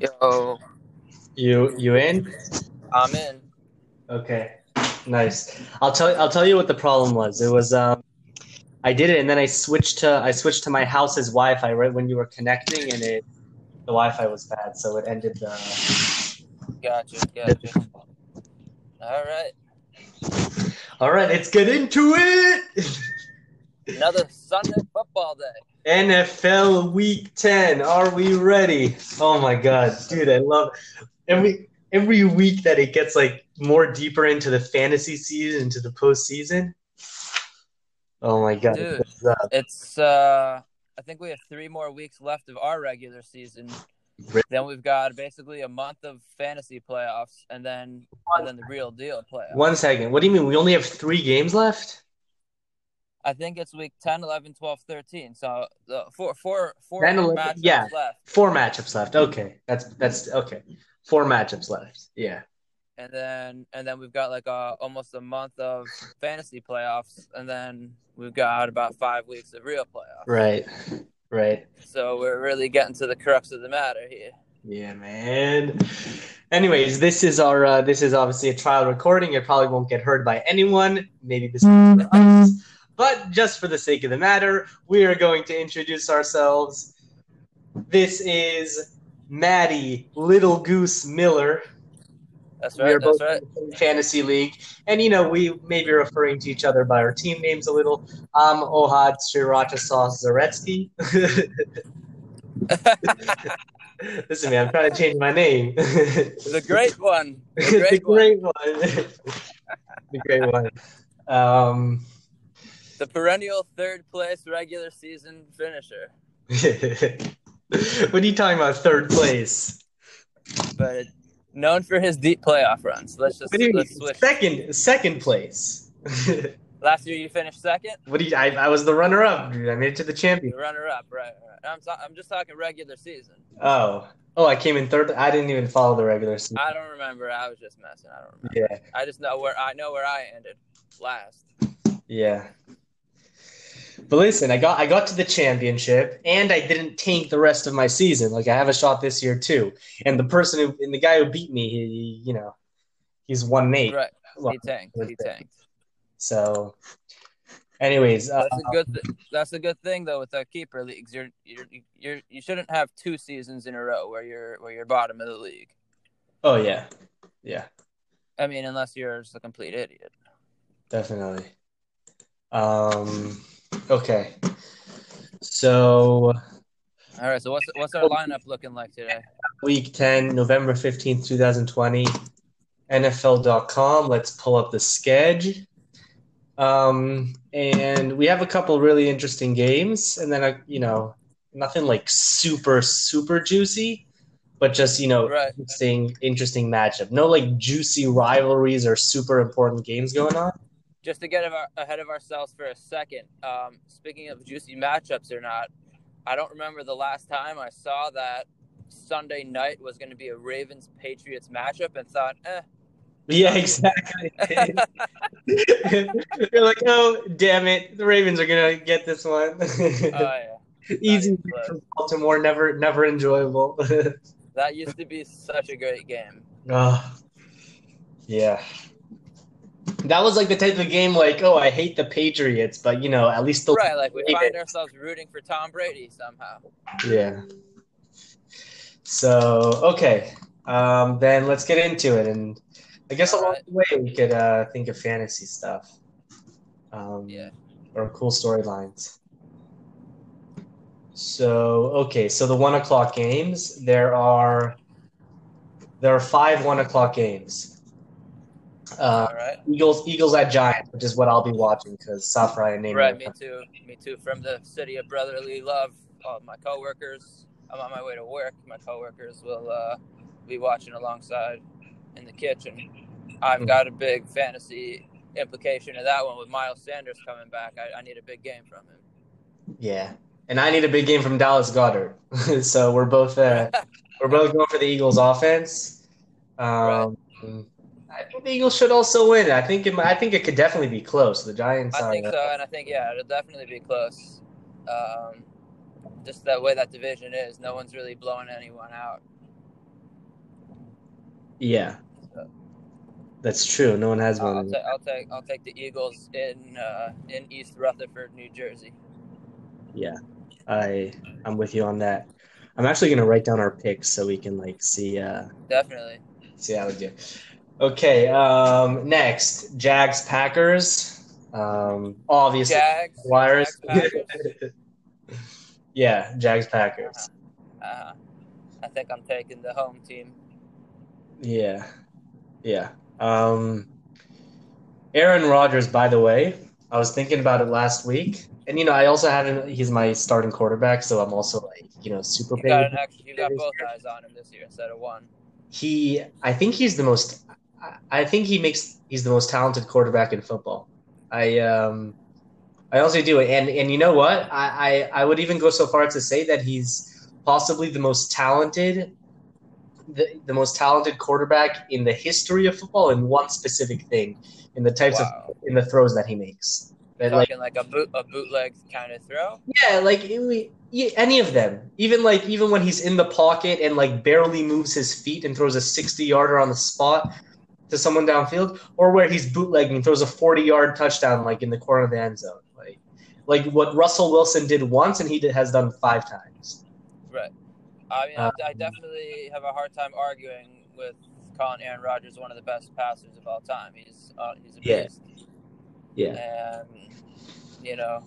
Yo, You you in? I'm in. Okay, nice. I'll tell I'll tell you what the problem was. It was um, I did it and then I switched to I switched to my house's Wi-Fi right when you were connecting and it the Wi-Fi was bad, so it ended the. Gotcha, gotcha. All right. All right, let's get into it. Another Sunday football day. NFL Week Ten. Are we ready? Oh my god, dude! I love every every week that it gets like more deeper into the fantasy season, into the postseason. Oh my god! Dude. Up? It's uh I think we have three more weeks left of our regular season. Then we've got basically a month of fantasy playoffs and then and then the real deal playoffs. One second. What do you mean? We only have three games left? I think it's week 10, 11, 12, 13. So the four four four 10, 11, matchups yeah. left. Four matchups left. Okay, that's that's okay. Four matchups left. Yeah. and then and then we've got like a, almost a month of fantasy playoffs, and then we've got about five weeks of real playoffs. Right. Right. So we're really getting to the crux of the matter here. Yeah, man. Anyways, this is our uh, this is obviously a trial recording. It probably won't get heard by anyone. Maybe this us. But just for the sake of the matter, we are going to introduce ourselves. This is Maddie Little Goose Miller. That's right. we right. are both right. in fantasy league, and you know we may be referring to each other by our team names a little. I'm Ohad Sriracha Sauce Zaretsky. Listen, man, I'm trying to change my name. the great one. The the great, one. great one. the great one. Um, The perennial third place regular season finisher. what are you talking about? Third place. But known for his deep playoff runs. Let's just What do you let's switch. Second, second place. Last year you finished second. what do you? I, I was the runner-up. Dude. I made it to the champion. The runner up, right? right. I'm, I'm just talking regular season. Oh, oh, I came in third. I didn't even follow the regular season. I don't remember. I was just messing. I don't remember. Yeah, I just know where I know where I ended last. yeah. But listen, I got I got to the championship, and I didn't tank the rest of my season. Like I have a shot this year too. And the person who and the guy who beat me, he, you know, he's one and eight. Right. He tanked. He tanked. So, anyways, uh, That's a good. Th- that's a good thing though with the keeper leagues. You're you're you're you shouldn't have two seasons in a row where you're where you're bottom of the league. oh yeah, yeah, I mean, unless you're just a complete idiot. definitely. Um, okay. So All right. So what's what's our lineup looking like today? week 10, November 15th, 2020, NFL.com. Let's pull up the schedule. Um, and we have a couple really interesting games, and then, uh, you know, nothing like super, super juicy, but just, you know, Right. interesting, interesting matchup. No like juicy rivalries or super important games going on. Just to get our, ahead of ourselves for a second. Um, speaking of juicy matchups or not, I don't remember the last time I saw that Sunday night was going to be a Ravens Patriots matchup and thought, eh. Yeah, exactly. You're like, oh, damn it, the Ravens are gonna get this one. Oh yeah. Easy from Baltimore, never, never enjoyable. That used to be such a great game. oh, yeah. That was like the type of game, like, oh, I hate the Patriots, but you know, at least the Right, like we find ourselves rooting for Tom Brady somehow. Yeah. So okay, um, then let's get into it, and I guess All along right. the way we could uh, think of fantasy stuff, um, Yeah. or cool storylines. So okay, so the one o'clock games. There are there are five one o'clock games. Uh, All right. Eagles Eagles at Giants, which is what I'll be watching because Safra and Nate. Right, me too. Me too. From the city of brotherly love, all my coworkers. I'm on my way to work. My coworkers will uh, be watching alongside in the kitchen. I've got a big fantasy implication of that one with Miles Sanders coming back. I, I need a big game from him. Yeah, and I need a big game from Dallas Goedert. so we're both uh, we're both going for the Eagles offense. Um, I think the Eagles should also win. I think it, might- I think it could definitely be close. The Giants I think so, and I think yeah, it'll definitely be close. Um, just that way that division is, no one's really blowing anyone out. Yeah, that's true. No one has I'll, ta- I'll take I'll take the Eagles in uh, in East Rutherford, New Jersey. Yeah, I I'm with you on that. I'm actually gonna write down our picks so we can like see uh Definitely. see how we do. Okay, um, next Jags Packers. Um, obviously Jags. Wires. Jags, Packers. yeah, Jags Packers. Uh, I think I'm taking the home team. Yeah, yeah. Um, Aaron Rodgers. By the way, I was thinking about it last week, and you know, I also have him. He's my starting quarterback, so I'm also like, you know, super You got an extra, you got both eyes on him this year instead of one. He, I think he's the most. I- think he makes. He's the most talented quarterback in football. I um, I honestly do, and and you know what? I I, I would even go so far as to say that he's possibly the most talented. The, the most talented quarterback in the history of football in one specific thing, in the types Wow. of in the throws that he makes. That, like like a boot a bootleg kind of throw. Yeah, like it- yeah, any of them. Even like even when he's in the pocket and like barely moves his feet and throws a sixty yarder on the spot to someone downfield, or where he's bootlegging throws a forty yard touchdown like in the corner of the end zone, like like what Russell Wilson did once and he did, has done five times. Right. I mean, Um, I, I definitely have a hard time arguing with calling Aaron Rodgers one of the best passers of all time. He's uh, he's a Yeah. beast. Yeah. And you know,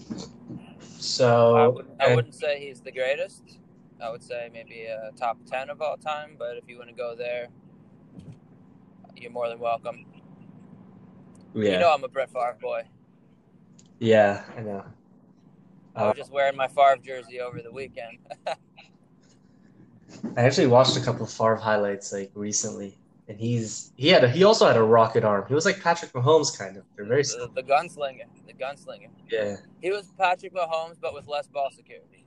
I, So would, I wouldn't say he's the greatest. I would say maybe a top ten of all time. But if you want to go there, you're more than welcome. yeah, You know, I'm a Brett Favre boy. yeah, I know. I Uh, was just wearing my Favre jersey over the weekend. I actually watched a couple of Favre highlights like recently, and he's he had a, he also had a rocket arm. He was like Patrick Mahomes kind of. They're very the, the gunslinger, the gunslinger. yeah. He was Patrick Mahomes, but with less ball security.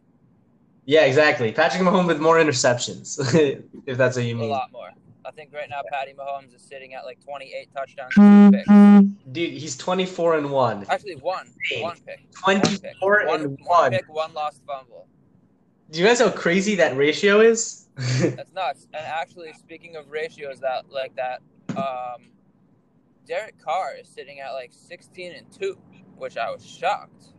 Yeah, exactly. Patrick Mahomes with more interceptions, if that's what you mean. A lot more. I think right now Patty Mahomes is sitting at like 28 touchdowns, two picks. Dude, he's 24 and 1. Actually, one, one pick, one pick, 24 and one 1. pick, one lost fumble. Do you guys know how crazy that ratio is? That's nuts. And actually, speaking of ratios that like that, um, Derek Carr is sitting at like 16 and two, which I was shocked.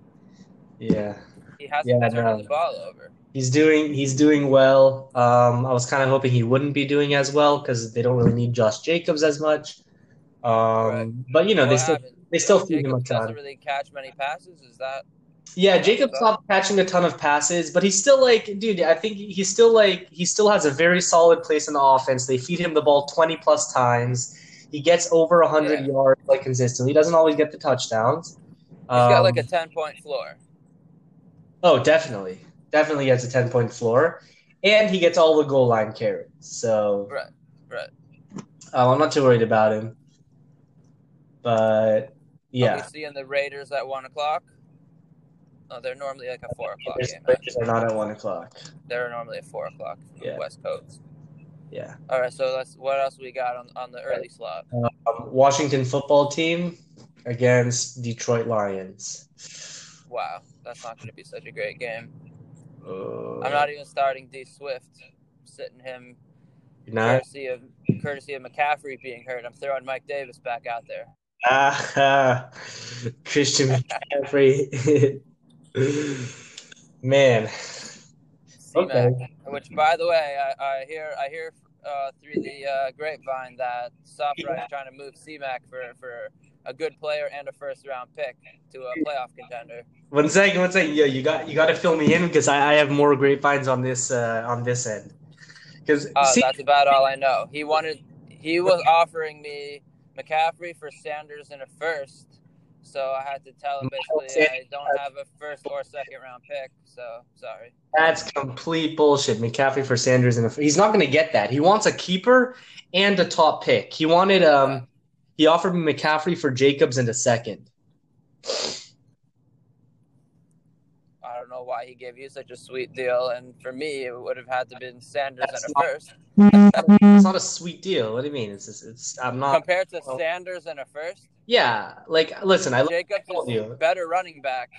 yeah. He hasn't Yeah, no. the ball over. He's doing he's doing well. Um, I was kind of hoping he wouldn't be doing as well because they don't really need Josh Jacobs as much. Um, Right. but you know they What still happened? they still feed him a Jacobs doesn't ton. really catch many passes. Is that Yeah, Jacob stopped catching a ton of passes, but he's still like, dude. I think he's still like he still has a very solid place in the offense. They feed him the ball twenty plus times. He gets over hundred Yeah. yards like consistently. He doesn't always get the touchdowns. he's got like Um, a 10 point floor? oh, definitely, definitely gets a ten point floor, and he gets all the goal line carries. So Right, right. uh, I'm not too worried about him. But Are yeah, we seeing the Raiders at one o'clock? Oh, they're normally like a four o'clock Raiders game. Raiders are not at one o'clock. They're normally at four o'clock from Yeah. the West Coast. Yeah. All right, so let's. What else we got on on the early slot? Um, Washington football team against Detroit Lions. Wow, that's not going to be such a great game. Uh, I'm not even starting D Swift, sitting him not. courtesy of courtesy of McCaffrey being hurt. I'm throwing Mike Davis back out there. Ah, Christian McCaffrey. Man. Okay. C-Mac, which by the way, I, I hear I hear uh, through the uh, grapevine that Sofra is trying to move C-Mac for for a good player and a first round pick to a playoff contender. One second, one second. Yeah, you got you got to fill me in because I, I have more grapevines on this uh, on this end. Because Uh, that's about all I know. He wanted he was offering me McCaffrey for Sanders in a first. So I had to tell him basically I don't have a first or second round pick. So sorry. that's complete bullshit. McCaffrey for Sanders, and a he's not going to get that. He wants a keeper and a top pick. He wanted um he offered me McCaffrey for Jacobs and a second. I don't know why he gave you such a sweet deal, and for me it would have had to been Sanders That's and a first. It's not a sweet deal. What do you mean? It's just, it's I'm not. Compared to well- Sanders and a first, Yeah, like listen, I Jacobs told is you. better running back.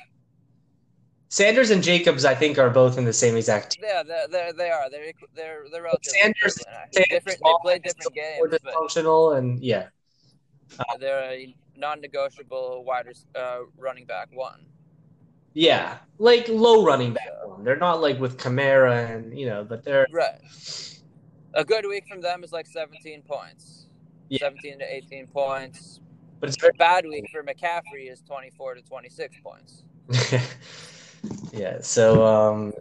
Sanders and Jacobs, I think, are both in the same exact team. Yeah, they're, they're they are. They're they're they're relatively Sanders- different. They play different games, but dysfunctional and yeah, they're a non-negotiable wide uh, running back one. yeah, like low running back one. They're not like with Kamara and you know, but they're Right. A good week from them is like 17 points. Yeah. 17 to 18 points. but it's very Bad week for McCaffrey is 24 to 26 points. yeah. So um,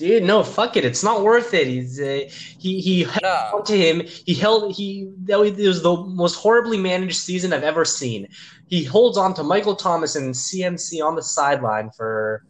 dude, no, fuck it. It's not worth it. He's uh, he he held No. to him. He held he that was, it was the most horribly managed season I've ever seen. He holds on to Michael Thomas and CMC on the sideline for.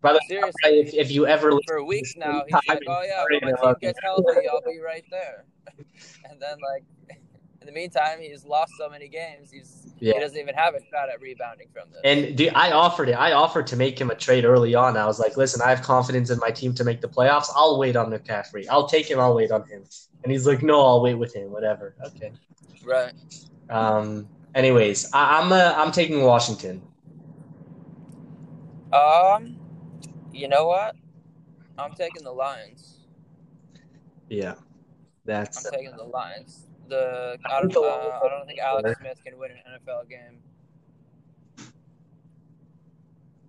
By the Seriously. way, if, if you ever For weeks now, he's like, "Oh yeah, when my team gets healthy, I'll be right there." And then, like, in the meantime, he's lost so many games. He's Yeah. he doesn't even have a shot at rebounding from this. And dude, I offered it. I offered to make him a trade early on. I was like, listen, I have confidence in my team to make the playoffs. I'll wait on McCaffrey. I'll take him. I'll wait on him. And he's like, no, I'll wait with him. Whatever. Okay. right. Um. Anyways, I, I'm uh, I'm taking Washington. Um, you know what? I'm taking the Lions. Yeah, that's. I'm taking the Lions. The I don't, uh, I don't think Alex Smith can win an NFL game.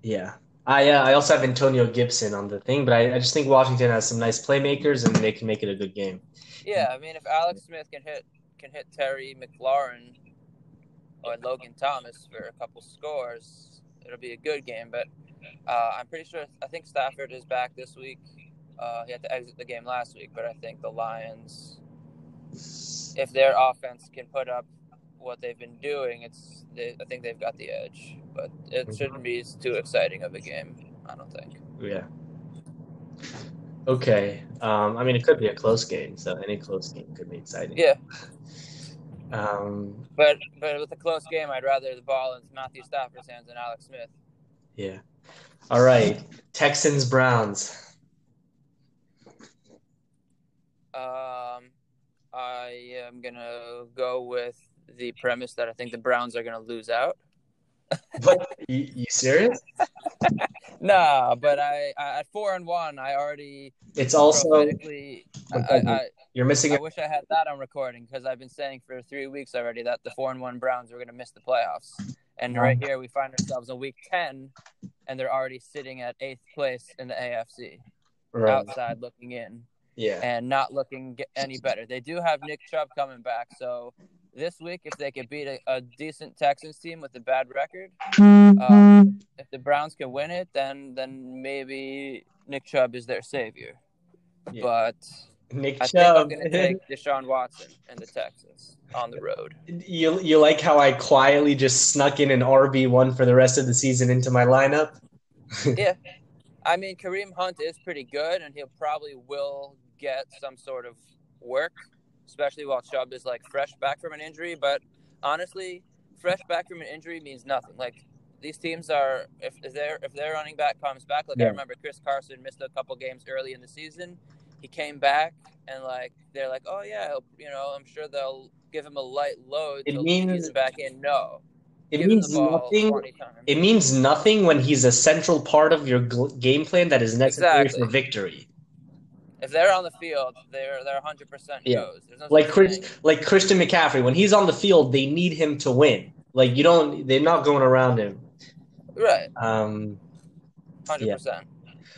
yeah. I uh, I also have Antonio Gibson on the thing, but I, I just think Washington has some nice playmakers and they can make it a good game. Yeah, I mean, if Alex Smith can hit can hit Terry McLaurin or Logan Thomas for a couple scores, it'll be a good game. But uh, I'm pretty sure I think Stafford is back this week. Uh, he had to exit the game last week, but I think the Lions, if their offense can put up what they've been doing, it's they, I think they've got the edge. But it shouldn't be too exciting of a game. I don't think. Yeah. Okay. Um. I mean, it could be a close game, so any close game could be exciting. Yeah, Um. but but with a close game, I'd rather the ball in Matthew Stafford's hands than Alex Smith. Yeah. All right. Texans Browns. Um, I am gonna go with the premise that I think the Browns are gonna lose out. What? You, you serious? Nah, but I, I at four and one, I already It's also. I, I, you're missing I, I a wish I had that on recording because I've been saying for three weeks already that the four and one Browns were gonna miss the playoffs, and right here we find ourselves in week ten, and they're already sitting at eighth place in the AFC, right. outside looking in. Yeah. and not looking any better. They do have Nick Chubb coming back, so this week if they could beat a, a decent Texans team with a bad record, um, if the Browns can win it, then then maybe Nick Chubb is their savior. Yeah. But Nick I think I'm going to take Deshaun Watson and the Texans on the road. you you like how I quietly just snuck in an RB one for the rest of the season into my lineup? Yeah, I mean, Kareem Hunt is pretty good, and he'll probably will get some sort of work, especially while Chubb is like fresh back from an injury. But honestly, fresh back from an injury means nothing. Like these teams are, if, if their if their running back comes back, like Yeah. I remember Chris Carson missed a couple games early in the season. He came back, and like they're like, oh yeah, he'll, you know, I'm sure they'll give him a light load. It means- he's back in. No, It give means nothing. It means nothing when he's a central part of your gl- game plan that is necessary Exactly. for victory. If they're on the field, they're they're 100 percent Yeah. goes. No Like Chris, thing. like Christian McCaffrey, when he's on the field, they need him to win. Like you don't, they're not going around him. right? Um, Hundred Yeah. percent.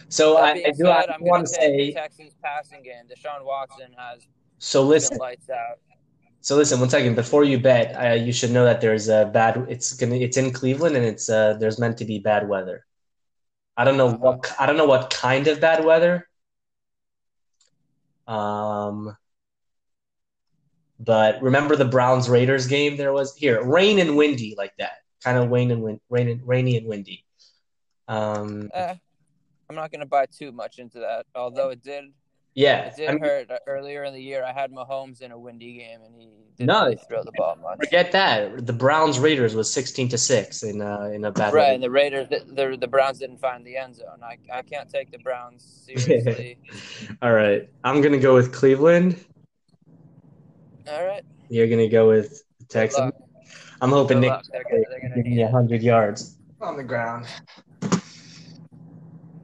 so I, I do, said, I want to to take the say. Texans passing game. Deshaun Watson has So listen, lights out. so listen. One second before you bet, uh, you should know that there's a bad. It's gonna. It's in Cleveland, and it's uh, there's meant to be bad weather. I don't know Uh-huh. what. I don't know what kind of bad weather. Um, but remember the Browns Raiders game? There was here rain and windy like that, kind of rain and wind, rain and rainy and windy. Um, Eh, I'm not to buy too much into that. Although it did, yeah, it did I mean, hurt Uh, earlier in the year. I had Mahomes in a windy game, and he didn't No. really throw the ball much. forget that. The Browns Raiders was sixteen to six in uh, in a bad Right, weather. and the Raiders, the, the the Browns didn't find the end zone. I I can't take the Browns seriously. All right, I'm gonna go with Cleveland. All right, You're gonna go with good Texans. I'm hoping Nick luck. They're gonna, they're gonna give me need hundred yards on the ground.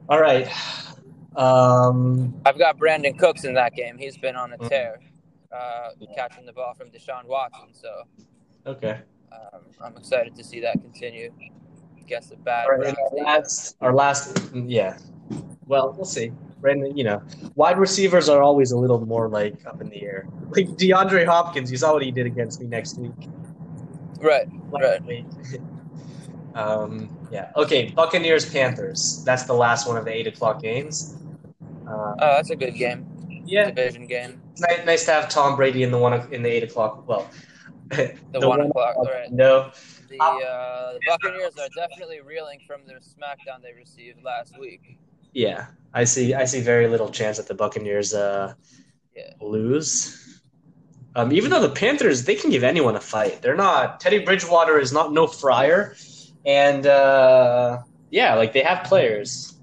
All right. Um, I've got Brandin Cooks in that game. He's been on a Mhm. tear, uh, catching the ball from Deshaun Watson. So okay. um, I'm excited to see that continue against the bad All right, Browns. our last, our last, yeah. Well, we'll see. Brandon, you know, wide receivers are always a little more like up in the air. Like DeAndre Hopkins, you saw what he did against me next week. Right. Last Right. week. um, yeah. Okay. Buccaneers Panthers. That's the last one of the eight o'clock games. Uh, Oh, that's a good game. yeah, Division game. nice, nice to have Tom Brady in the one in the eight o'clock. Well, The, one o'clock. Right. No. The, uh, the Buccaneers are definitely reeling from their smackdown they received last week. Yeah, I see. I see very little chance that the Buccaneers uh, Yeah. lose. Um, even though the Panthers, they can give anyone a fight. They're not. Teddy Bridgewater is not no fryer, and uh, yeah, like they have players,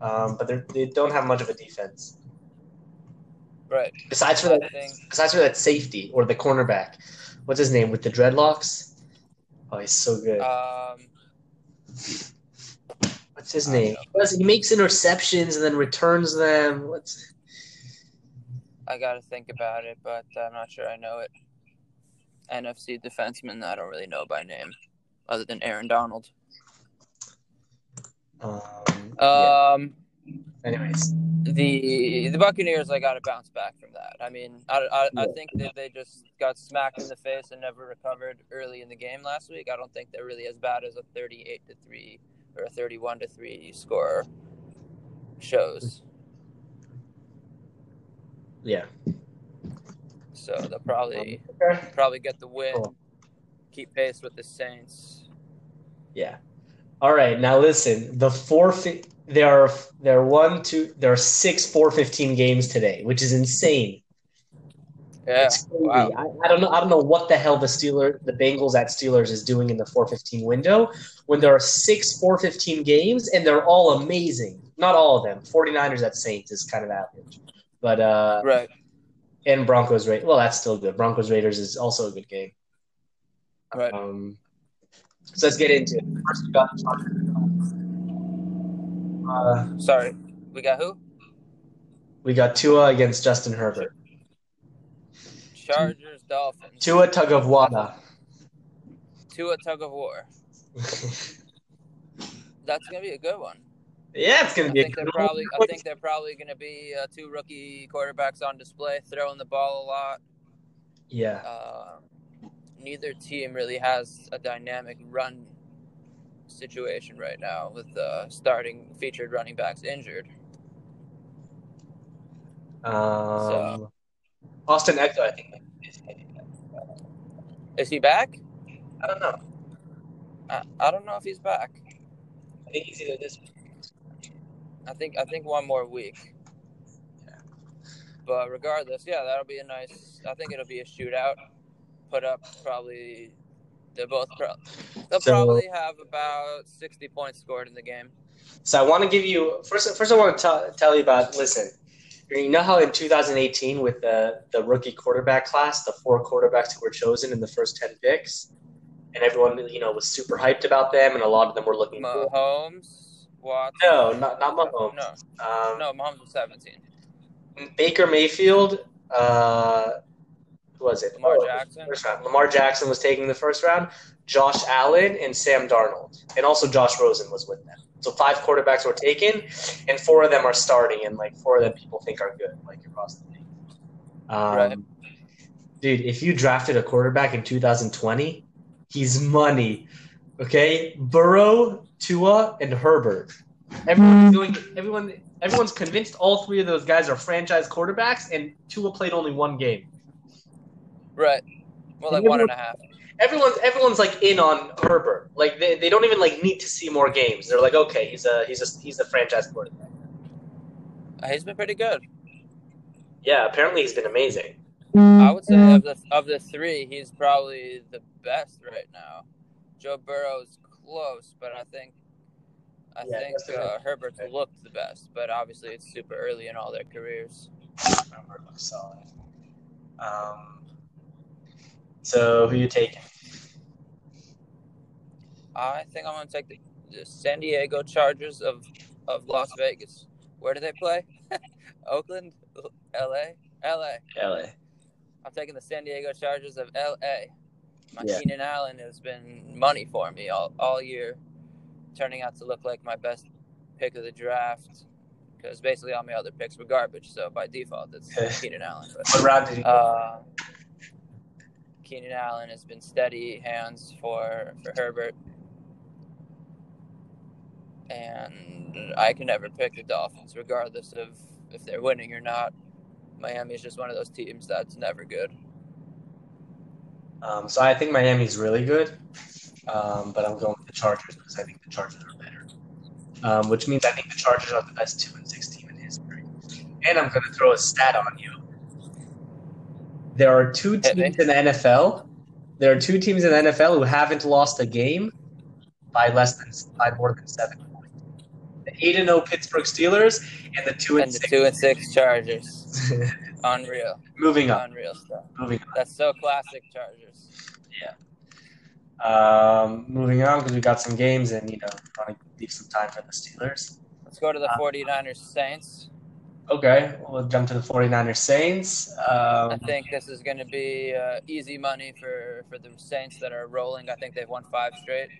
um, but they they don't have much of a defense. Right. Besides for that, besides for that safety or the cornerback, what's his name with the dreadlocks? Oh, he's so good. um, what's his name? He He makes interceptions and then returns them. What's I got to think about it, but I'm not sure I know it. NFC defenseman I don't really know by name, other than Aaron Donald. Um, yeah. Um, Anyways, the the Buccaneers, I got to bounce back from that. I mean, I, I, I think that they just got smacked in the face and never recovered early in the game last week. I don't think they're really as bad as a 38 to three or a 31 to three score shows. yeah. So they'll probably Okay. probably get the win, Cool. keep pace with the Saints. Yeah. All right. Now listen. The four. Fi- there are there are one two. There are six four fifteen games today, which is insane. Yeah, wow. I, I don't know. I don't know what the hell the Steeler, the Bengals at Steelers is doing in the four fifteen window when there are six four fifteen games and they're all amazing. Not all of them. 49ers at Saints is kind of average, but uh, right. and Broncos Ra Well, that's still good. Broncos Raiders is also a good game. Right. Um, so let's get into it. First, we got uh, Sorry, we got who? we got Tua against Justin Herbert. Chargers, Dolphins. Tua Tagovailoa. Tua tug of war. That's gonna be a good one. yeah, it's gonna I be a good probably. I think they're probably gonna be uh, two rookie quarterbacks on display, throwing the ball a lot. Yeah, Uh, neither team really has a dynamic run situation right now with uh, starting featured running backs injured. um, Austin Ekeler, I think. is- Is he back? I don't know. I, I don't know if he's back. I think he's either this. I think I think one more week. But regardless, yeah, that'll be a nice. I think it'll be a shootout. Put up probably. They both pro- they'll So- probably have about sixty points scored in the game. So I want to give you first. First, I want to tell tell you about. Listen, you know how in 2018 with the the rookie quarterback class, the four quarterbacks who were chosen in the first 10 picks, and everyone you know was super hyped about them, and a lot of them were looking. cool. Mahomes, Watson. No, not not Mahomes. No, Um, no, Mahomes was seventeen. Baker Mayfield. Uh, who was it? Lamar Oh, Jackson. First round. Lamar Jackson was taking the first round. Josh Allen and Sam Darnold, and also Josh Rosen was with them. So five quarterbacks were taken, and four of them are starting, and like four of them people think are good, like across the league. Um, Right. Dude, if you drafted a quarterback in 2020, he's money. Okay, Burrow, Tua, and Herbert. Everyone's doing. Everyone. Everyone's convinced all three of those guys are franchise quarterbacks, and Tua played only one game. Right. Well, like one and a half. everyone's everyone's like in on Herbert. Like they, they don't even like need to see more games. They're like, okay, he's a he's a he's a franchise quarterback. Uh, He's been pretty good. Yeah, apparently he's been amazing. I would say of the of the three, he's probably the best right now. Joe Burrow's close, but I think I Yeah, think that's uh, right. Herbert's looked the best. But obviously, it's super early in all their careers. Herbert looks solid. Um, so who you taking? I think I'm gonna take the, the San Diego Chargers of of Las Vegas. Where do they play? Oakland, L.A., L.A. LA. I'm taking the San Diego Chargers of L.A. My Yeah. Keenan Allen has been money for me all, all year, turning out to look like my best pick of the draft. Because basically all my other picks were garbage, so by default it's Keenan Allen. But What round did you? uh, Keenan Allen has been steady hands for for Herbert, and I can never pick the Dolphins, regardless of if they're winning or not. Miami is just one of those teams that's never good. Um, so I think Miami's really good, um, but I'm going with the Chargers because I think the Chargers are better. Um, which means I think the Chargers are the best two and six team in history. And I'm going to throw a stat on you. There are two teams in the NFL. There are two teams in the NFL who haven't lost a game by less than by more than seven points. The eight and zero Pittsburgh Steelers and the two and, And the six. two and six Chargers, unreal, moving on. unreal stuff. Moving on. That's so classic Chargers. Yeah. Um, moving on because we got some games and you know want to leave some time for the Steelers. Let's go to the Uh, 49ers Saints. Okay, we'll jump to the 49ers Saints. I Um, think this is going to be uh, easy money for, for the Saints that are rolling. I think they've won five straight.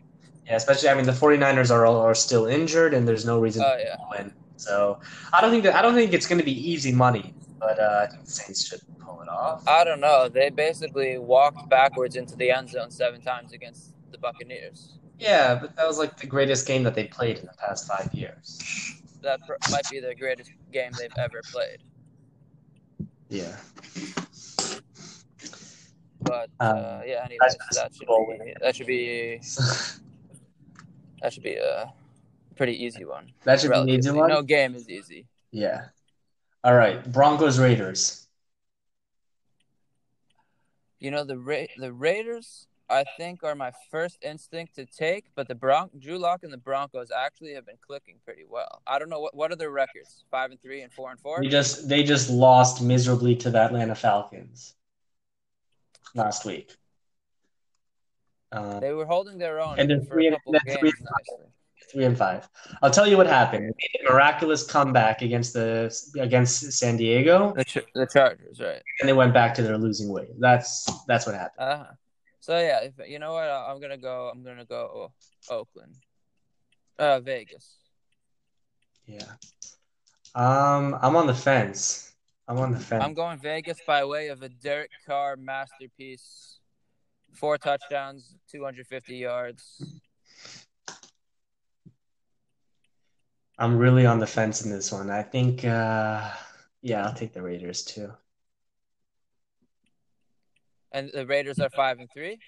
yeah, especially I mean the 49ers are are still injured and there's no reason Oh to yeah, win. So I don't think that I don't think it's going to be easy money, but uh, I think the Saints should pull it off. I don't know. They basically walked backwards into the end zone seven times against the Buccaneers. Yeah, but that was like the greatest game that they played in the past five years. That pr- might be the greatest game they've ever played. Yeah. But Um, uh, yeah, anyways, that's that should be that should be that should be a pretty easy one. that should be an easy one. No game is easy. Yeah. All right, Broncos Raiders. You know the Ra- the Raiders. I think are my first instinct to take, but the Bron- Drew Lock and the Broncos actually have been clicking pretty well. I don't know what what are their records? Five and three and four and four. They just they just lost miserably to the Atlanta Falcons last week. Uh, They were holding their own And they're three and- couple of they're games three- and five. I'll tell you what happened. They made a miraculous comeback against the against San Diego, The, Ch- the Chargers, right? and they went back to their losing ways. That's that's what happened. Uh huh. So yeah, if, you know what? I'm gonna go. I'm gonna go Oakland, uh, Vegas. Yeah. Um, I'm on the fence. I'm on the fence. I'm going Vegas by way of a Derek Carr masterpiece. Four touchdowns, 250 yards. I'm really on the fence in this one. I think, uh, yeah, I'll take the Raiders too. And the Raiders are five and three.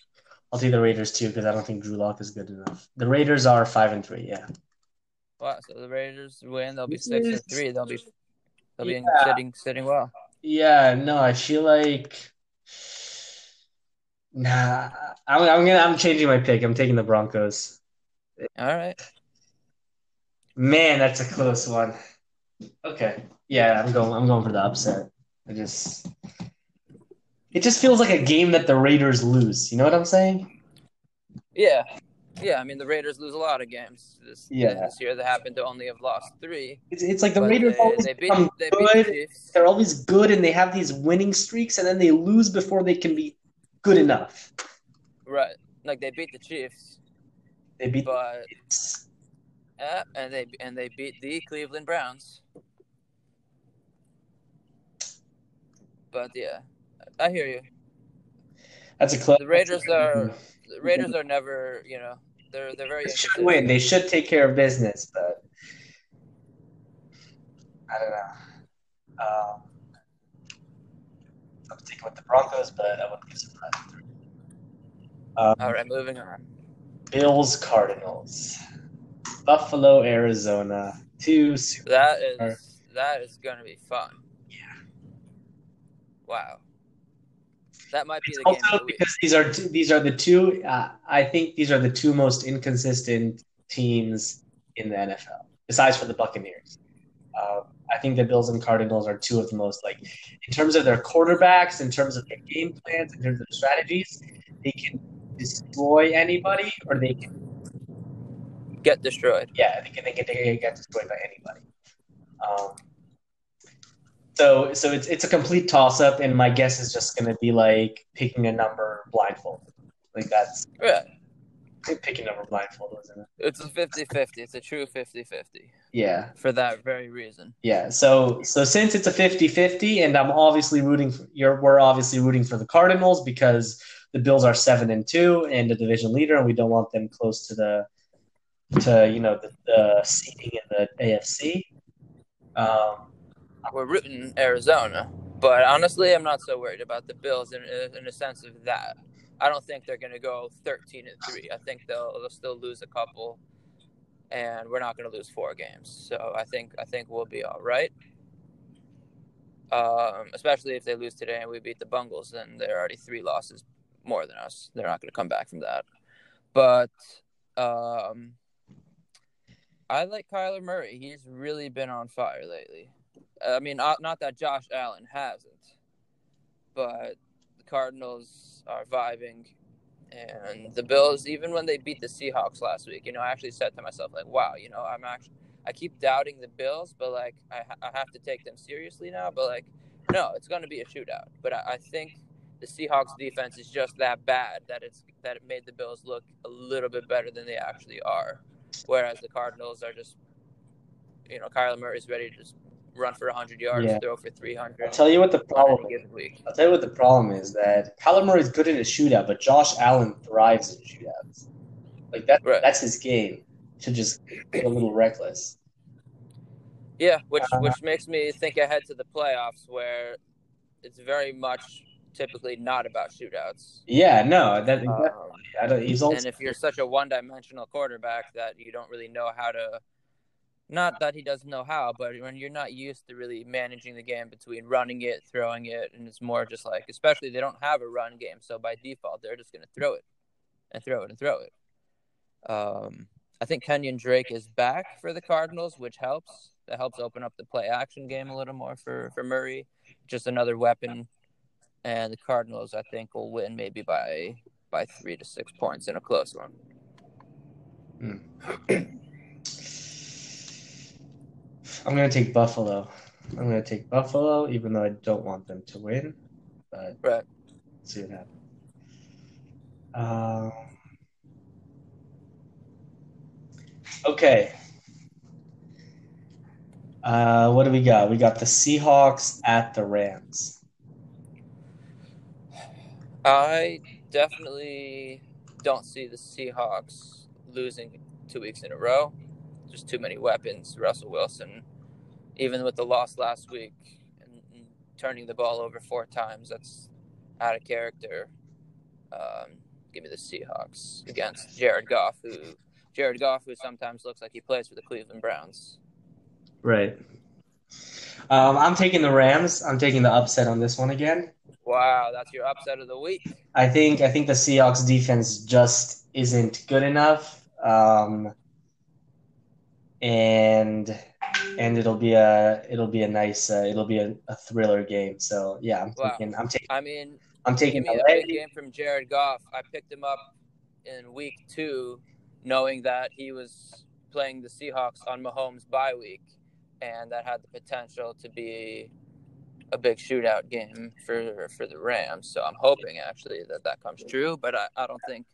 I'll take the Raiders too because I don't think Drew Lock is good enough. The Raiders are five and three. Yeah. Wow, so the Raiders win. They'll be six and three. They'll be they'll be Yeah. sitting sitting well. Yeah. No, I feel like. Nah, I'm, I'm gonna. I'm changing my pick. I'm taking the Broncos. All right. Man, that's a close one. Okay. Yeah, I'm going. I'm going for the upset. I just. It just feels like a game that the Raiders lose. You know what I'm saying? Yeah, yeah. I mean, the Raiders lose a lot of games this, Yeah. this year. They happen to only have lost three. It's, it's like the Raiders they, always they beat become they beat the good. They're always good, and they have these winning streaks, and then they lose before they can be good enough. Right. Like they beat the Chiefs, They beat. but uh, and they and they beat the Cleveland Browns. But yeah, I hear you. That's a close. The Raiders are the Raiders are never, you know, they're they're very They should win. They should take care of business, but I don't know. Um, I'm sticking with the Broncos, but I wouldn't be surprised. Um, All right, moving on. Bills, Cardinals, Buffalo, Arizona. Two super. That is that is gonna be fun. Yeah. Wow. That might be the Also, week. because these are two, these are the two. Uh, I think these are the two most inconsistent teams in the NFL, besides for the Buccaneers. Um, I think the Bills and Cardinals are two of the most like, in terms of their quarterbacks, in terms of their game plans, in terms of their strategies, they can destroy anybody or they can get destroyed. Yeah, they can they can, they can get destroyed by anybody. Um, so so it's it's a complete toss up, and my guess is just going to be like picking a number blindfolded. Like that's Yeah, picking a number blindfolded, isn't it? it's a 50-50. It's a true 50-50 Yeah. for that very reason. Yeah, so so since it's a 50-50 and I'm obviously rooting for you're we're obviously rooting for the Cardinals because the Bills are 7 and 2 and the division leader and we don't want them close to the to you know the, the seeding in the AFC. Um, We're rooting Arizona, but honestly, I'm not so worried about the Bills in in a sense of that. I don't think they're going to go 13 and three. I think they'll they'll still lose a couple, and we're not going to lose four games. So I think I think we'll be all right. Um, especially if they lose today and we beat the Bungles, then they're already three losses more than us. They're not going to come back from that. But um, I like Kyler Murray. He's really been on fire lately. I mean, not, that Josh Allen hasn't, but the Cardinals are vibing, and the Bills. Even when they beat the Seahawks last week, you know, I actually said to myself, like, "Wow, you know, I'm actually." I keep doubting the Bills, but like, I, I have to take them seriously now. But like, no, it's going to be a shootout. But I, I think the Seahawks defense is just that bad that it's that it made the Bills look a little bit better than they actually are. Whereas the Cardinals are just, you know, Kyler Murray's ready to just run for 100 yards, Yeah. throw for 300 I'll tell you what the problem is. given week. I'll tell you what the problem is that Kyler Murray's good in a shootout, but Josh Allen thrives in shootouts. Like that Right. that's his game. To just get a little reckless. Yeah, which Uh, which makes me think ahead to the playoffs where it's very much typically not about shootouts. Yeah, no, that Um, I don't, he's also and if you're such a one-dimensional quarterback that you don't really know how to not that he doesn't know how but when you're not used to really managing the game between running it throwing it and it's more just like especially they don't have a run game so by default they're just going to throw it and throw it and throw it. Um, i think kenyan drake is back for the cardinals which helps. That helps open up the play action game a little more for for murray. Just another weapon. And the cardinals i think will win maybe by by three to six points in a close one I'm gonna take Buffalo. I'm gonna take Buffalo, even though I don't want them to win. But Right. let's see what happens. Um, okay. Uh, what do we got? We got the Seahawks at the Rams. I definitely don't see the Seahawks losing two weeks in a row. Just too many weapons. Russell Wilson, even with the loss last week and, and turning the ball over four times, that's out of character. Um, give me the Seahawks against Jared Goff, who Jared Goff, who sometimes looks like he plays for the Cleveland Browns. Right. Um, I'm taking the Rams. I'm taking the upset on this one again. Wow, that's your upset of the week. I think I think the Seahawks defense just isn't good enough, um, and and it'll be a it'll be a nice uh, it'll be a, a thriller game. So yeah, I'm Wow. taking I'm taking I mean, I'm taking a big game from Jared Goff. I picked him up in week two, knowing that he was playing the Seahawks on Mahomes' bye week, and that had the potential to be a big shootout game for for the Rams. So I'm hoping actually that that comes true, but I, I don't think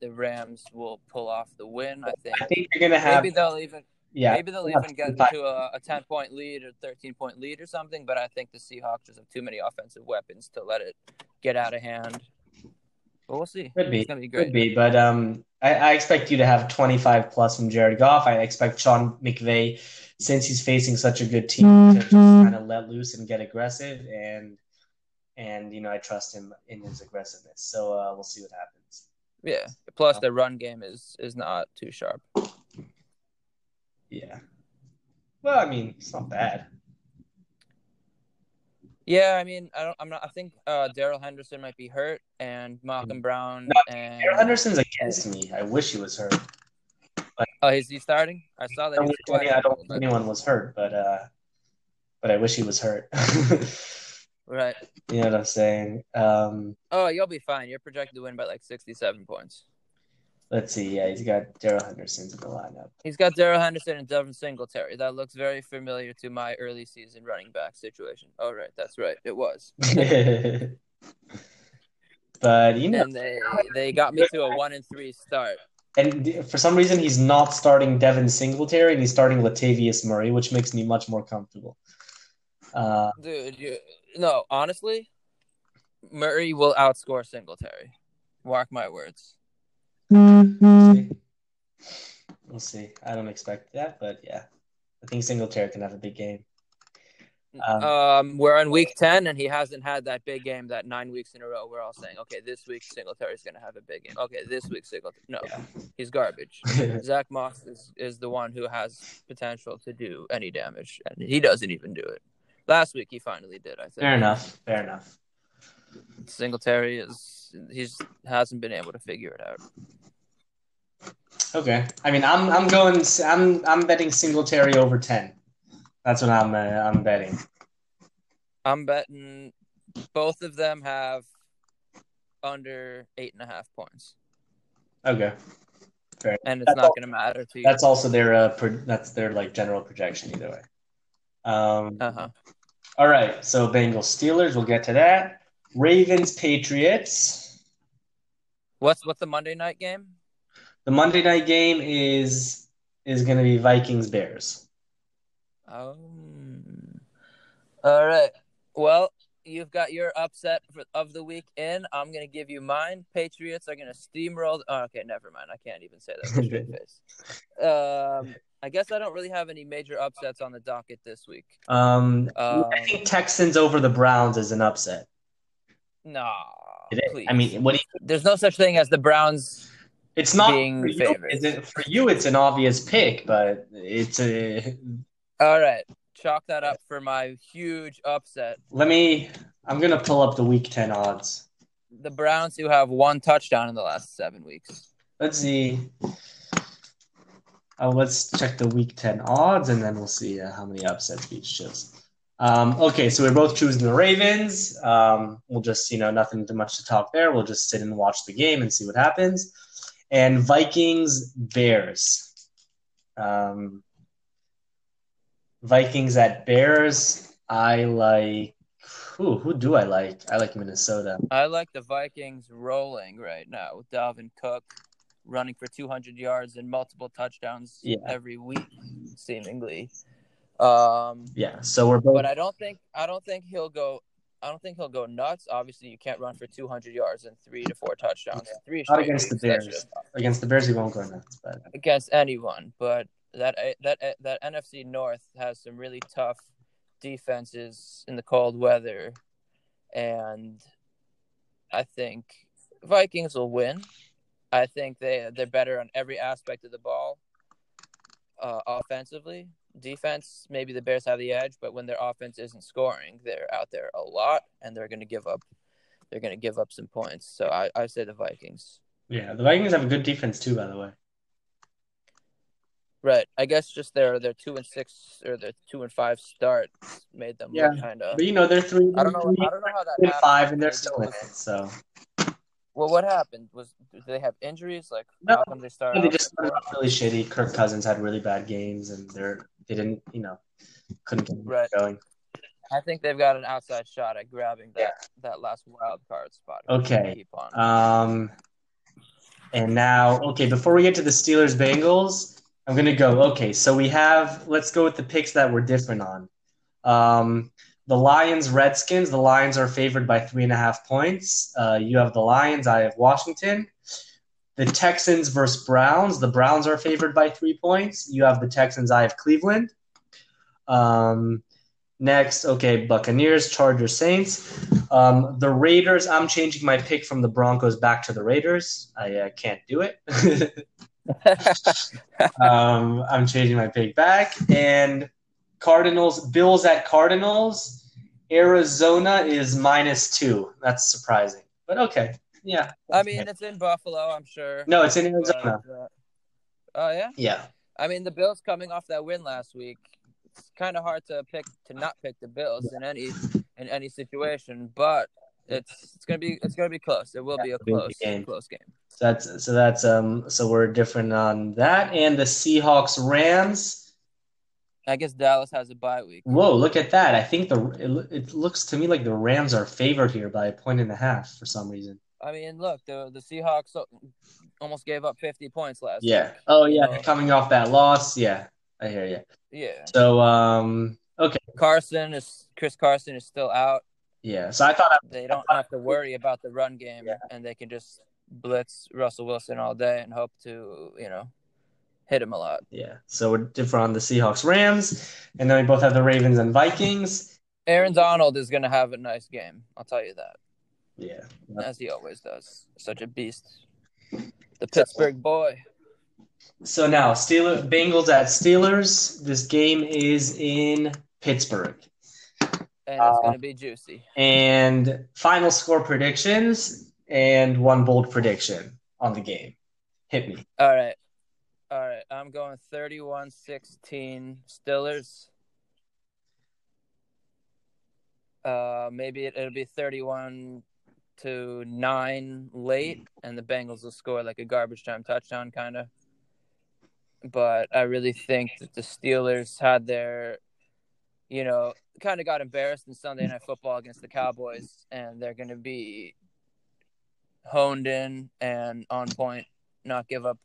the Rams will pull off the win. I think I think you're gonna have maybe they'll even yeah maybe they'll even get 25. to a, a 10 point lead or 13 point lead or something but i think the seahawks just have too many offensive weapons to let it get out of hand but we'll see Could be. it's gonna be great Could be, but um, I, I expect you to have 25 plus from Jared Goff. I expect Sean McVay, since he's facing such a good team, to just kind of let loose and get aggressive, and and you know I trust him in his aggressiveness. So uh, we'll see what happens. yeah plus the run game is is not too sharp Yeah. Well, I mean, it's not bad. yeah i mean i don't i'm not i think uh darrell henderson might be hurt and malcolm brown No, and Aaron Henderson's against me. I wish he was hurt. oh is he starting i saw that I was think I don't think anyone was hurt, but uh, but I wish he was hurt. right you know what I'm saying? Um, oh you'll be fine you're projected to win by like 67 points Let's see. Yeah, he's got Darrell Henderson in the lineup. He's got Darrell Henderson and Devin Singletary. That looks very familiar to my early season running back situation. Oh, right. That's right. It was. but you know, And they they got me to a one and three start. and for some reason he's not starting Devin Singletary and he's starting Latavius Murray, which makes me much more comfortable. Uh, Dude, you, no, honestly, Murray will outscore Singletary. Mark my words. We'll see. I don't expect that, but yeah, I think Singletary can have a big game. Um, Um, we're on week ten, and he hasn't had that big game that nine weeks in a row. We're all saying, okay, this week Singletary's going to have a big game. Okay, this week Singletary, no, Yeah. he's garbage. Zack Moss is, is the one who has potential to do any damage, and he doesn't even do it. Last week he finally did. I think. Fair enough. Fair enough. Singletary is he's hasn't been able to figure it out. Okay. I mean, I'm I'm going. I'm I'm betting Singletary over ten. That's what I'm uh, I'm betting. I'm betting both of them have under eight and a half points, Okay. and it's That's not going to matter to you. That's also their uh, pro- that's their like general projection either way. Um. Uh huh. All right. So Bengals Steelers. We'll get to that. Ravens Patriots. What's what's the Monday night game? The Monday night game is is going to be Vikings Bears. Um. All right. Well, you've got your upset for, of the week in. I'm going to give you mine. Patriots are going to steamroll. Oh, okay, never mind. I can't even say that with a straight face. Um, I guess I don't really have any major upsets on the docket this week. Um, Um, I think Texans over the Browns is an upset. Is. Please. I mean, what do you, there's no such thing as the Browns. it's not Being for you, it, for you. It's an obvious pick, but it's a. All right, chalk that up for my huge upset. Let me. I'm gonna pull up the Week Ten odds. The Browns, who have one touchdown in the last seven weeks. Let's see. Oh, let's check the Week Ten odds, and then we'll see uh, how many upsets each chose. Um, okay, so we're both choosing the Ravens. Um, we'll just, you know, nothing too much to talk there. We'll just sit and watch the game and see what happens. And Vikings Bears. Um, Vikings at Bears. I like. Who who do I like? I like Minnesota. I like the Vikings rolling right now with Dalvin Cook running for 200 yards and multiple touchdowns Yeah. every week, seemingly. Um, Yeah, so we're both. but I don't think I don't think he'll go. I don't think he'll go nuts. Obviously, you can't run for 200 yards and three to four touchdowns. in Three Not against the Bears. Against the Bears, he won't go nuts. But against anyone, but that that that NFC North has some really tough defenses in the cold weather, and I think Vikings will win. I think they they're better on every aspect of the ball. Uh, offensively, defense, maybe the Bears have the edge, but when their offense isn't scoring, they're out there a lot, and they're going to give up. They're going to give up some points. So I, I say the Vikings. yeah, the Vikings have a good defense too, by the way. Right. I guess just their their two and six or their two and five start made them Yeah, kind of. But you know, they're three, I don't know. three I don't know how that and happened. five, and they're still in it. So Well, what happened? Was did they have injuries? Like No, how come they started? they just started off really shitty. Kirk Cousins had really bad games, and they're they didn't, you know, couldn't get Right. going. I think they've got an outside shot at grabbing that Yeah. that last wild card spot. Okay. Keep on. Um, and now, okay, before we get to the Steelers Bengals, I'm gonna go. Okay, so we have. Let's go with the picks that we're different on. Um, the Lions Redskins. The Lions are favored by three and a half points. Uh, you have the Lions. I have Washington. The Texans versus Browns. The Browns are favored by three points. You have the Texans. I have Cleveland. Um, next, okay, Buccaneers, Chargers, Saints. Um, the Raiders. I'm changing my pick from the Broncos back to the Raiders. I uh, can't do it. um, I'm changing my pick back. And Cardinals, Bills at Cardinals. Arizona is minus two. That's surprising, but okay. Yeah. I mean, it's in Buffalo. I'm sure. no, it's in but, Arizona. uh, Oh yeah. Yeah. I mean, the Bills coming off that win last week. It's kind of hard to pick to not pick the Bills in any in any situation, but it's it's gonna be it's gonna be close. It will be a It'll be a close game. close game. So that's so that's um so we're different on that. And the Seahawks Rams. I guess Dallas has a bye week. Whoa, look at that! I think the it, it looks to me like the Rams are favored here by a point and a half for some reason. I mean, look, the the Seahawks almost gave up 50 points last Yeah. week. Oh yeah, Uh, coming off that loss. Yeah, I hear you. Yeah. So um okay, Carson is Chris Carson is still out. yeah. So I thought I, They don't have to worry about the run game Yeah. and they can just blitz Russell Wilson all day and hope to, you know, hit him a lot. yeah. So we're different on the Seahawks Rams, and then we both have the Ravens and Vikings. Aaron Donald is going to have a nice game. I'll tell you that. Yeah. As he always does. Such a beast. The Pittsburgh boy. So now Steelers Bengals at Steelers. This game is in Pittsburgh. And Uh, it's going to be juicy. And final score predictions and one bold prediction on the game. Hit me. All right. All right. I'm going 31 16 Stillers. Uh, maybe it, it'll be 31 to 9 late, and the Bengals will score like a garbage time touchdown, kind of. But I really think that the Steelers had their, you know, kind of got embarrassed in Sunday Night Football against the Cowboys, and they're going to be honed in and on point, not give up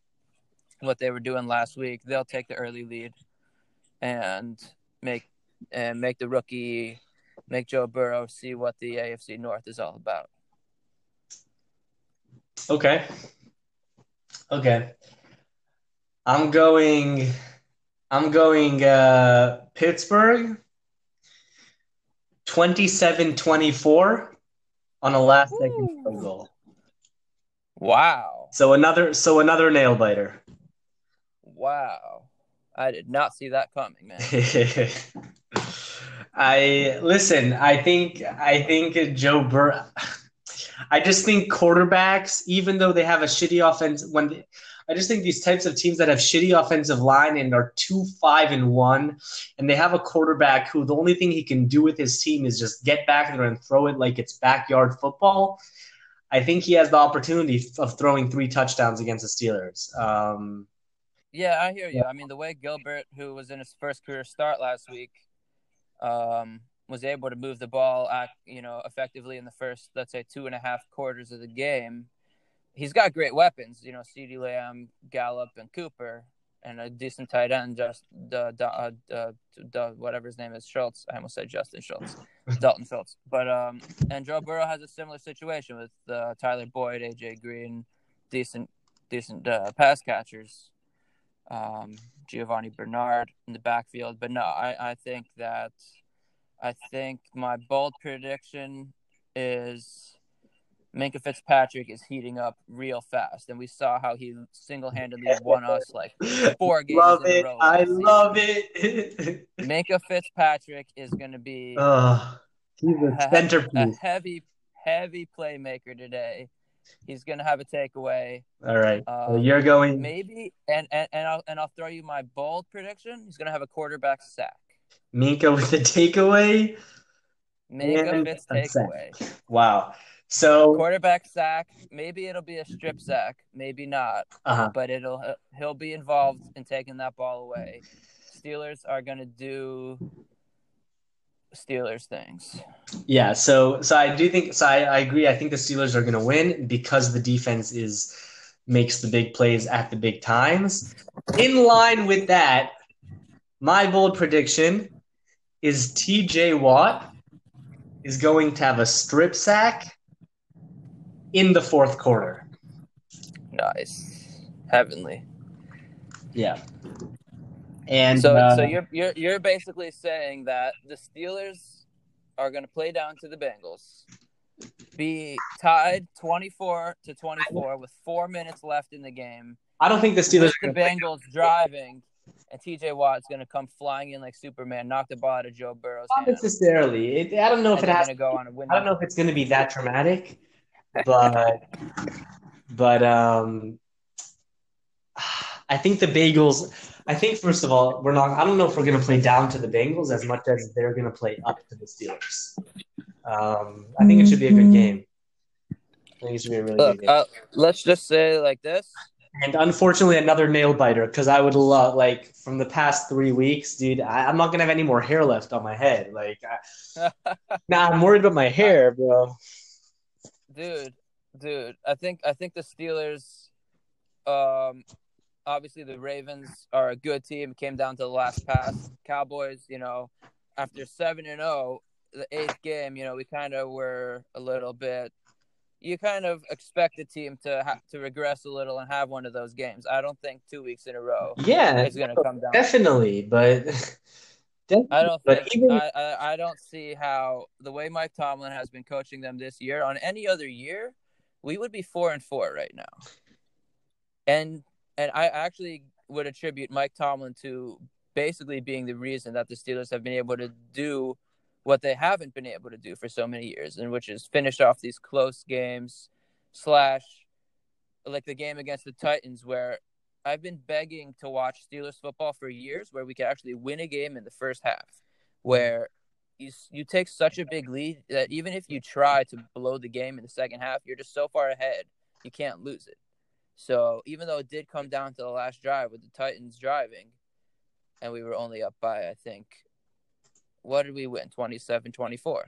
what they were doing last week. They'll take the early lead and make and make the rookie make Joe Burrow see what the AFC North is all about. Okay. Okay. I'm going I'm going uh Pittsburgh 27-24 on a last second field goal. Wow. So another so another nail biter. Wow. I did not see that coming, man. I listen, I think I think Joe Burrow I just think quarterbacks, even though they have a shitty offense, when they, I just think these types of teams that have shitty offensive line and are two five and one, and they have a quarterback who the only thing he can do with his team is just get back there and throw it like it's backyard football. I think he has the opportunity of throwing three touchdowns against the Steelers. Um, Yeah, I hear you. I mean, the way Gilbert, who was in his first career start last week, um, was able to move the ball, act, you know, effectively in the first, let's say, two and a half quarters of the game. He's got great weapons, you know, CeeDee Lamb, Gallup, and Cooper, and a decent tight end, just uh, the, the whatever his name is, Schultz. I almost said Justin Schultz, Dalton Schultz. But um, and Joe Burrow has a similar situation with uh, Tyler Boyd, AJ Green, decent, decent uh, pass catchers um, Giovani Bernard in the backfield. But no, I, I think that I think my bold prediction is Minkah Fitzpatrick is heating up real fast, and we saw how he single-handedly won us like four games love in a row. I love it. Minkah Fitzpatrick is going to be oh, he's a, a he- a heavy, heavy playmaker today. He's going to have a takeaway. All right, so Um, you're going. Maybe, and, and and I'll and I'll throw you my bold prediction. He's gonna have a quarterback sack. Minkah with the takeaway. Minkah Fitz a sack. takeaway. Wow. So, Quarterback sack. Maybe it'll be a strip sack. Maybe not. uh-huh. But it'll he'll be involved in taking that ball away. Steelers are gonna do Steelers things. yeah. So, so I do think. So I, I agree. I think the Steelers are going to win because the defense is makes the big plays at the big times. In line with that, my bold prediction is T.J. Watt is going to have a strip sack in the fourth quarter. Nice, heavenly. Yeah. And so uh, so you're you're you're basically saying that the Steelers are going to play down to the Bengals, be tied 24 to 24 with 4 minutes left in the game. I don't think the Steelers are the going to Bengals driving and TJ Watt's going to come flying in like Superman, knock the ball out of Joe Burrow's not hands. necessarily. It, I don't know if and it has. to go on a win. I don't know if it's going to be that dramatic, but but um, I think the Bagels. I think first of all, we're not. I don't know if we're going to play down to the Bengals as much as they're going to play up to the Steelers. Um, I think it should be a good game. I think it should be a really Look, good game. uh, let's just say like this. and unfortunately, another nail biter because I would love like from the past three weeks, dude. I, I'm not gonna have any more hair left on my head. Like, I, nah, I'm worried about my hair, bro. dude, dude, I think I think the Steelers, um, obviously the Ravens are a good team. Came down to the last pass. Cowboys, you know, after seven and zero, the eighth game, you know, we kind of were a little bit. You kind of expect a team to ha- to regress a little and have one of those games. I don't think two weeks in a row Yeah, is going to come down. definitely, but I don't But think even- I, I I don't see how the way Mike Tomlin has been coaching them this year on any other year, we would be four and four right now. And and I actually would attribute Mike Tomlin to basically being the reason that the Steelers have been able to do what they haven't been able to do for so many years, and which is finish off these close games, slash like the game against the Titans where I've been begging to watch Steelers football for years, where we could actually win a game in the first half, where you you take such a big lead that even if you try to blow the game in the second half, you're just so far ahead you can't lose it. So even though it did come down to the last drive with the Titans driving, and we were only up by I think, what did we win 27-24.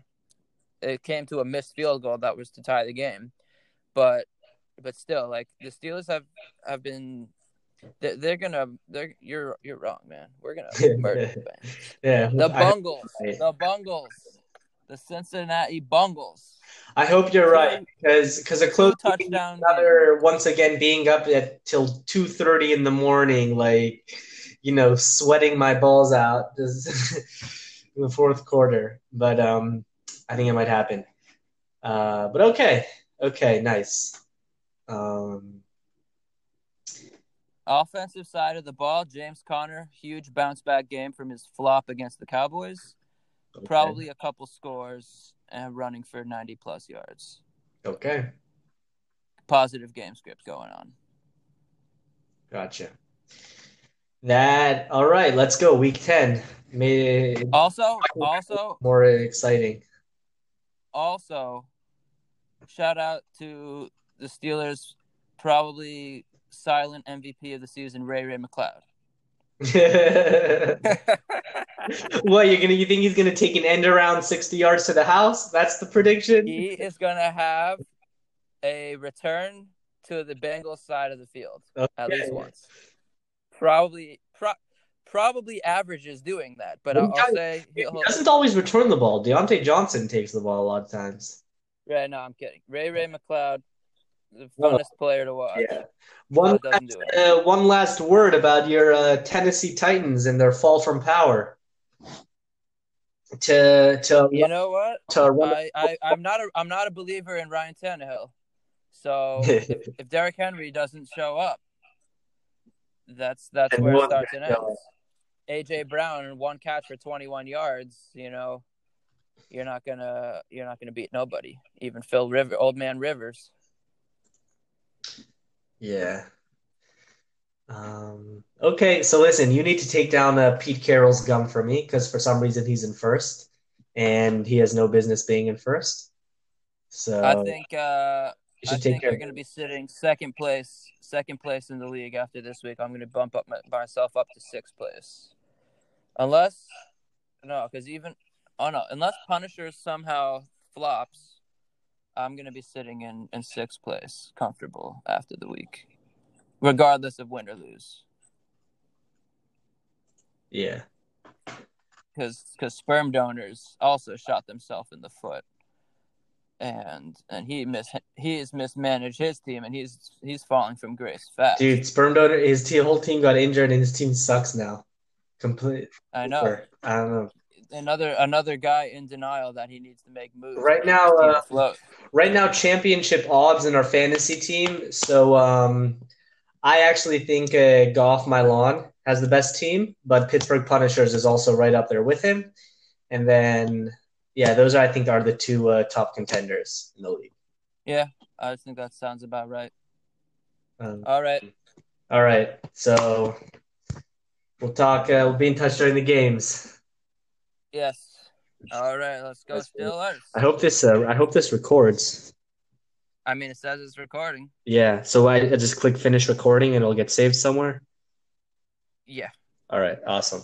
It came to a missed field goal that was to tie the game, but but still, like the Steelers have have been. They're, they're gonna. They're you're you're wrong, man. We're gonna murder the yeah, The I, Bungles, right. the Bungles, the Cincinnati Bungles. I hope you're right because because a close touchdown another once again being up at till two thirty in the morning, like you know, sweating my balls out in the fourth quarter. But um, I think it might happen. Uh, but okay, okay, nice. Um, Offensive side of the ball, James Conner, huge bounce back game from his flop against the Cowboys. Okay. Probably a couple scores and running for 90 plus yards. okay. Positive game script going on. Gotcha. That all right. Let's go. Week ten. Made Also, also, more exciting. also, shout out to the Steelers, probably silent MVP of the season, Ray Ray McCloud. what you're gonna? You think he's gonna take an end around sixty yards to the house? That's the prediction. he is going to have a return to the Bengals side of the field at least once. Probably, pro- probably averages doing that, but I'll, I'll say He doesn't always return the ball. Diontae Johnson takes the ball a lot of times. Right, no, I'm kidding. Ray Ray McCloud, the Oh, funnest player to watch. Yeah. One doesn't last, uh, one last word about your uh, Tennessee Titans and their fall from power. To to You know what? to I, I I'm not a I'm not a believer in Ryan Tannehill. So if, if Derrick Henry doesn't show up, that's that's And where it starts and ends. AJ Brown one catch for 21 yards. You know, you're not gonna you're not gonna beat nobody, even Phil River, old man Rivers. Yeah. Um, okay, so listen, you need to take down uh, Pete Carroll's gum for me because for some reason he's in first, and he has no business being in first. So I think uh, you I should take think care. they're going to be sitting second place, second place in the league after this week. I'm going to bump up my, myself up to sixth place, unless no, because even oh no, unless Punisher somehow flops, I'm going to be sitting in in sixth place, comfortable after the week, regardless of win or lose. Yeah. Because because sperm donors also shot themselves in the foot. And and he mis he has mismanaged his team and he's he's falling from grace fast. Dude, sperm donor, his whole team got injured and his team sucks now. Complete. I know. I don't know. Another another guy in denial that he needs to make moves. Right now, uh. Right now, championship odds in our fantasy team. So um, I actually think uh, Goff My Lawn has the best team, but Pittsburgh Punishers is also right up there with him. And then, yeah, those are, I think are the two uh, top contenders in the league. Yeah, I think that sounds about right. Um, All right. all right, so we'll talk. Uh, we'll be in touch during the games. Yes. All right, let's go. Arts. I hope this. Uh, I hope this records. I mean, it says it's recording. Yeah. So I, I just click finish recording and it'll get saved somewhere. Yeah. All right. Awesome.